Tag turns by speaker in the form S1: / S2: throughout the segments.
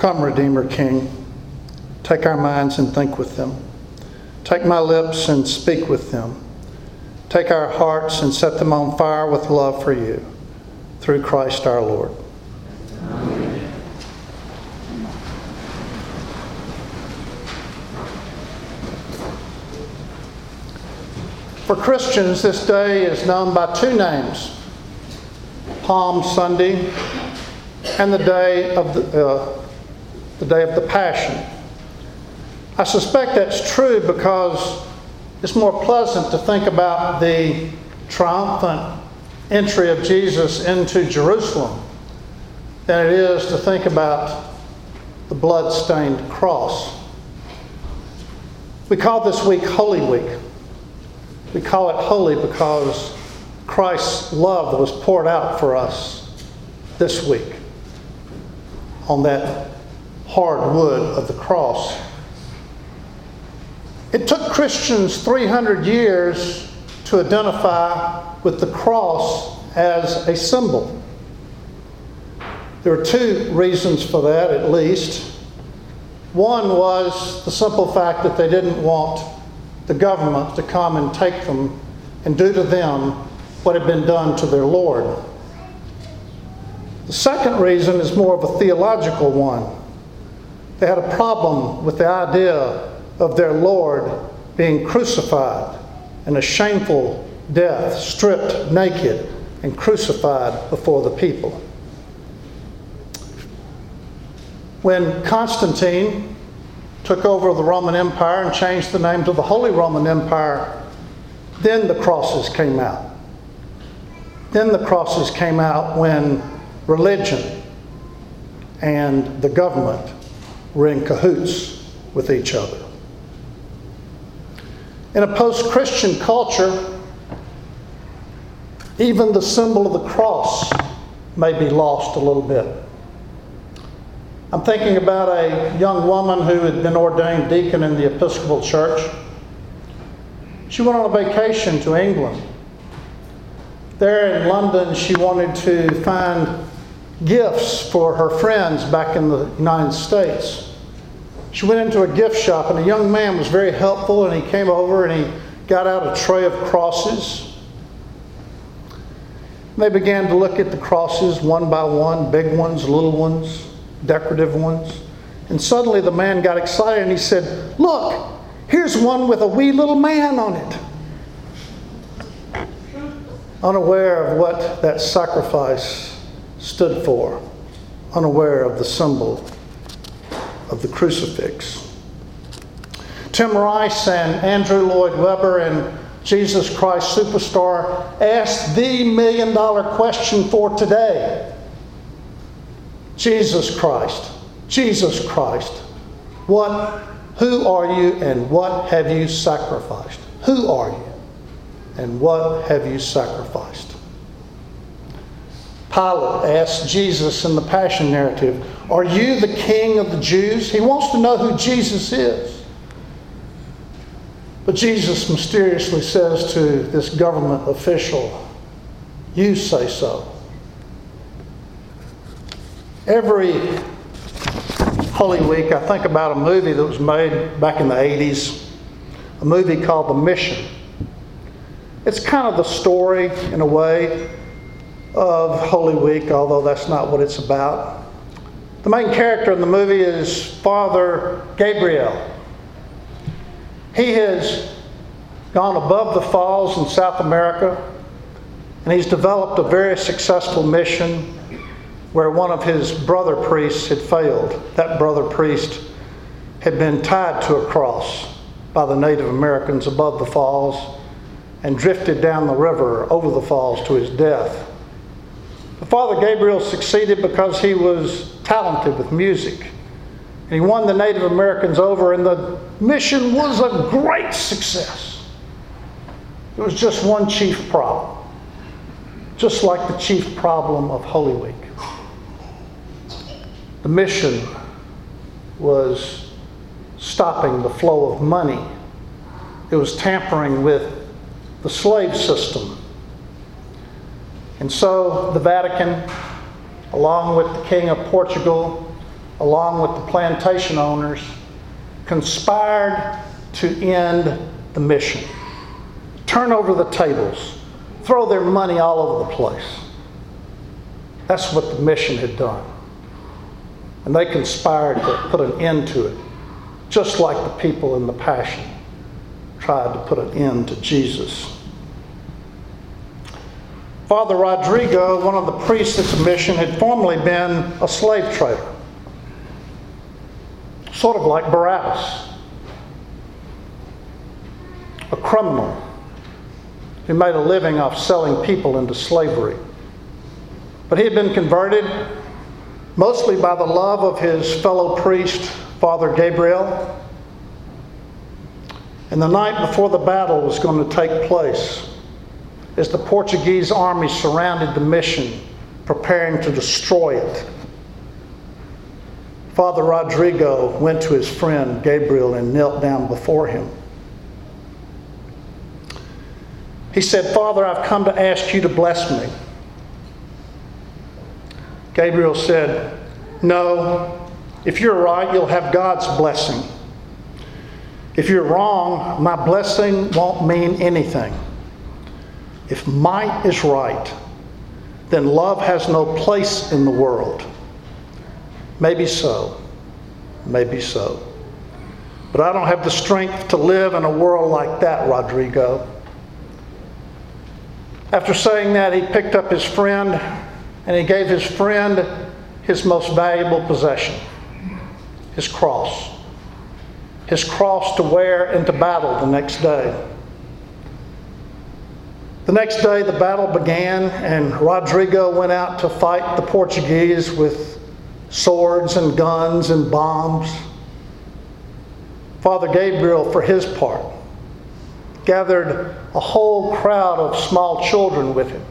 S1: Come, Redeemer King, take our minds and think with them. Take my lips and speak with them. Take our hearts and set them on fire with love for you. Through Christ our Lord. Amen. For Christians, this day is known by two names Palm Sunday and the day of the, uh, the day of the Passion. I suspect that's true because it's more pleasant to think about the triumphant entry of Jesus into Jerusalem than it is to think about the blood-stained cross. We call this week Holy Week. We call it holy because Christ's love was poured out for us this week on that hard wood of the cross. It took Christians 300 years to identify with the cross as a symbol. There are two reasons for that, at least. One was the simple fact that they didn't want the government to come and take them and do to them what had been done to their Lord. The second reason is more of a theological one. They had a problem with the idea of their Lord being crucified in a shameful death, stripped naked and crucified before the people. When Constantine took over the Roman Empire and changed the name to the Holy Roman Empire, then the crosses came out. Then the crosses came out when religion and the government were in cahoots with each other. In a post Christian culture, even the symbol of the cross may be lost a little bit. I'm thinking about a young woman who had been ordained deacon in the Episcopal Church. She went on a vacation to England. There in London, she wanted to find gifts for her friends back in the United States. She went into a gift shop, and a young man was very helpful, and he came over and he got out a tray of crosses. They began to look at the crosses one by one big ones, little ones decorative ones. And suddenly the man got excited and he said, Look, here's one with a wee little man on it. Unaware of what that sacrifice stood for, unaware of the symbol of the crucifix. Tim Rice and Andrew Lloyd Webber and Jesus Christ Superstar asked the million dollar question for today Jesus Christ. Jesus Christ. What, who are you and what have you sacrificed? Who are you and what have you sacrificed? Pilate asked Jesus in the Passion narrative, Are you the king of the Jews? He wants to know who Jesus is. But Jesus mysteriously says to this government official, You say so. Every Holy Week, I think about a movie that was made back in the 80s, a movie called The Mission. It's kind of the story, in a way, of Holy Week, although that's not what it's about. The main character in the movie is Father Gabriel. He has gone above the falls in South America, and he's developed a very successful mission where one of his brother priests had failed. That brother priest had been tied to a cross by the Native Americans above the falls and drifted down the river over the falls to his death. Father Gabriel succeeded because he was talented with music. And he won the Native Americans over, and the mission was a great success. It was just one chief problem, just like the chief problem of Holy Week. The mission was stopping the flow of money, it was tampering with the slave system. And so the Vatican, along with the King of Portugal, along with the plantation owners, conspired to end the mission, turn over the tables, throw their money all over the place. That's what the mission had done. And they conspired to put an end to it, just like the people in the Passion tried to put an end to Jesus. Father Rodrigo, one of the priests at the mission, had formerly been a slave trader, sort of like Barabbas, a criminal who made a living off selling people into slavery. But he had been converted mostly by the love of his fellow priest, Father Gabriel. And the night before the battle was going to take place, as the Portuguese army surrounded the mission, preparing to destroy it, Father Rodrigo went to his friend Gabriel and knelt down before him. He said, Father, I've come to ask you to bless me. Gabriel said, No, if you're right, you'll have God's blessing. If you're wrong, my blessing won't mean anything. If might is right, then love has no place in the world. Maybe so. Maybe so. But I don't have the strength to live in a world like that, Rodrigo. After saying that, he picked up his friend and he gave his friend his most valuable possession his cross. His cross to wear into battle the next day. The next day, the battle began, and Rodrigo went out to fight the Portuguese with swords and guns and bombs. Father Gabriel, for his part, gathered a whole crowd of small children with him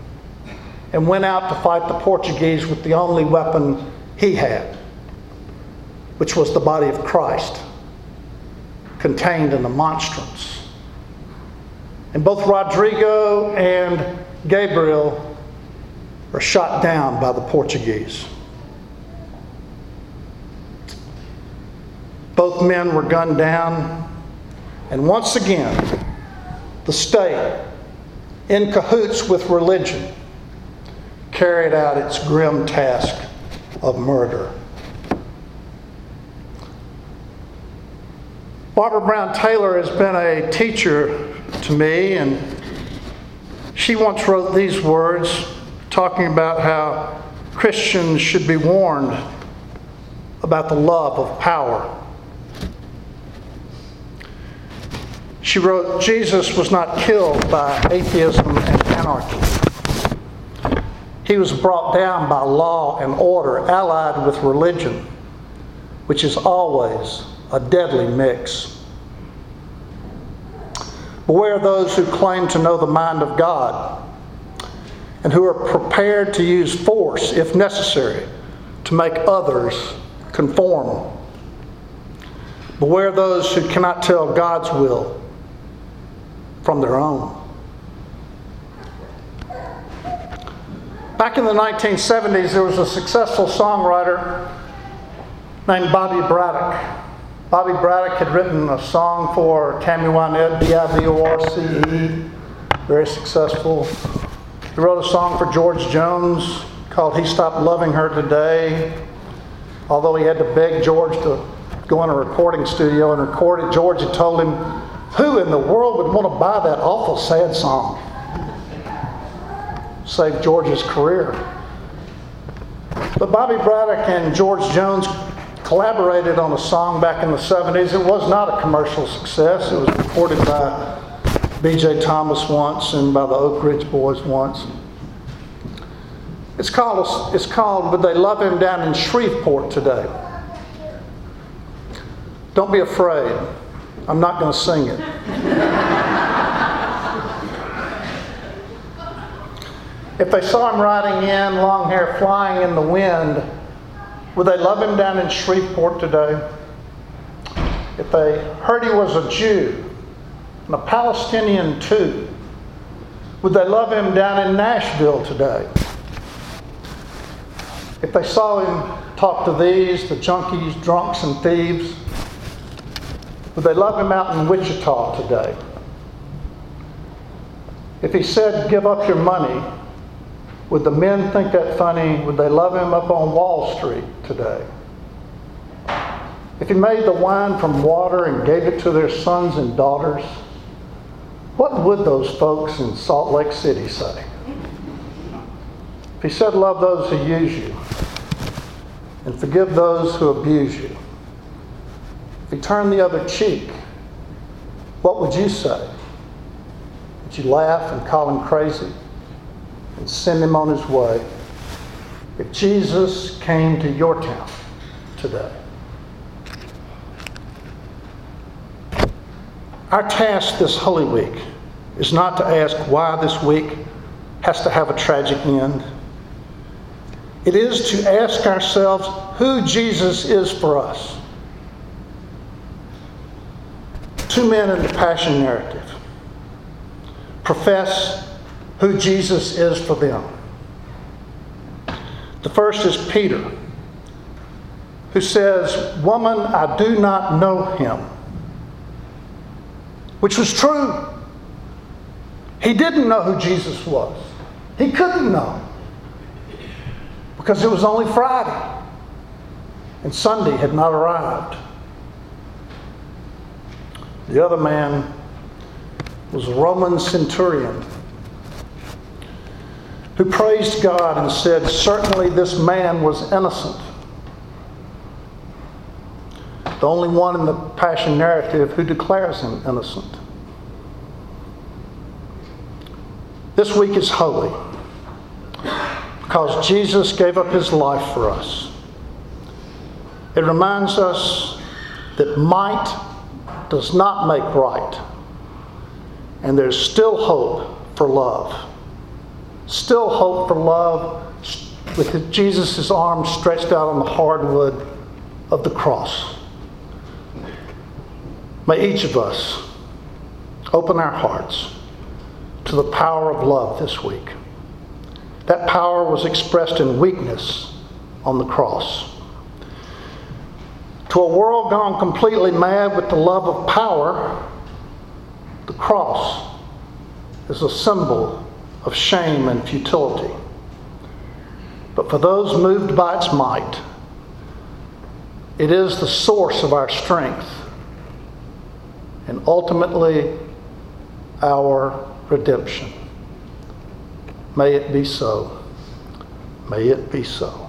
S1: and went out to fight the Portuguese with the only weapon he had, which was the body of Christ contained in the monstrance. And both Rodrigo and Gabriel were shot down by the Portuguese. Both men were gunned down, and once again, the state, in cahoots with religion, carried out its grim task of murder. Barbara Brown Taylor has been a teacher to me, and she once wrote these words talking about how Christians should be warned about the love of power. She wrote, Jesus was not killed by atheism and anarchy. He was brought down by law and order, allied with religion, which is always a deadly mix. Beware those who claim to know the mind of God and who are prepared to use force, if necessary, to make others conform. Beware those who cannot tell God's will from their own. Back in the 1970s, there was a successful songwriter named Bobby Braddock. Bobby Braddock had written a song for Tammy Wynette, D-I-V-O-R-C-E, very successful. He wrote a song for George Jones called He Stopped Loving Her Today. Although he had to beg George to go in a recording studio and record it, George had told him, Who in the world would want to buy that awful sad song? Saved George's career. But Bobby Braddock and George Jones collaborated on a song back in the 70s. It was not a commercial success. It was recorded by B.J. Thomas once and by the Oak Ridge Boys once. It's called, it's called But They Love Him Down in Shreveport Today? Don't be afraid. I'm not going to sing it. if they saw him riding in, long hair flying in the wind, would they love him down in Shreveport today? If they heard he was a Jew and a Palestinian too, would they love him down in Nashville today? If they saw him talk to these, the junkies, drunks, and thieves, would they love him out in Wichita today? If he said, Give up your money, would the men think that funny? Would they love him up on Wall Street today? If he made the wine from water and gave it to their sons and daughters, what would those folks in Salt Lake City say? If he said, Love those who use you and forgive those who abuse you, if he turned the other cheek, what would you say? Would you laugh and call him crazy and send him on his way? If Jesus came to your town today, Our task this Holy Week is not to ask why this week has to have a tragic end. It is to ask ourselves who Jesus is for us. Two men in the Passion narrative profess who Jesus is for them. The first is Peter, who says, Woman, I do not know him which was true. He didn't know who Jesus was. He couldn't know because it was only Friday and Sunday had not arrived. The other man was a Roman centurion who praised God and said, Certainly this man was innocent. the only one in the Passion narrative who declares him innocent. This week is holy because Jesus gave up his life for us. It reminds us that might does not make right, and there's still hope for love. Still hope for love with Jesus' arms stretched out on the hardwood of the cross. May each of us open our hearts to the power of love this week. That power was expressed in weakness on the cross. To a world gone completely mad with the love of power, the cross is a symbol of shame and futility. But for those moved by its might, it is the source of our strength and ultimately our redemption. May it be so. May it be so.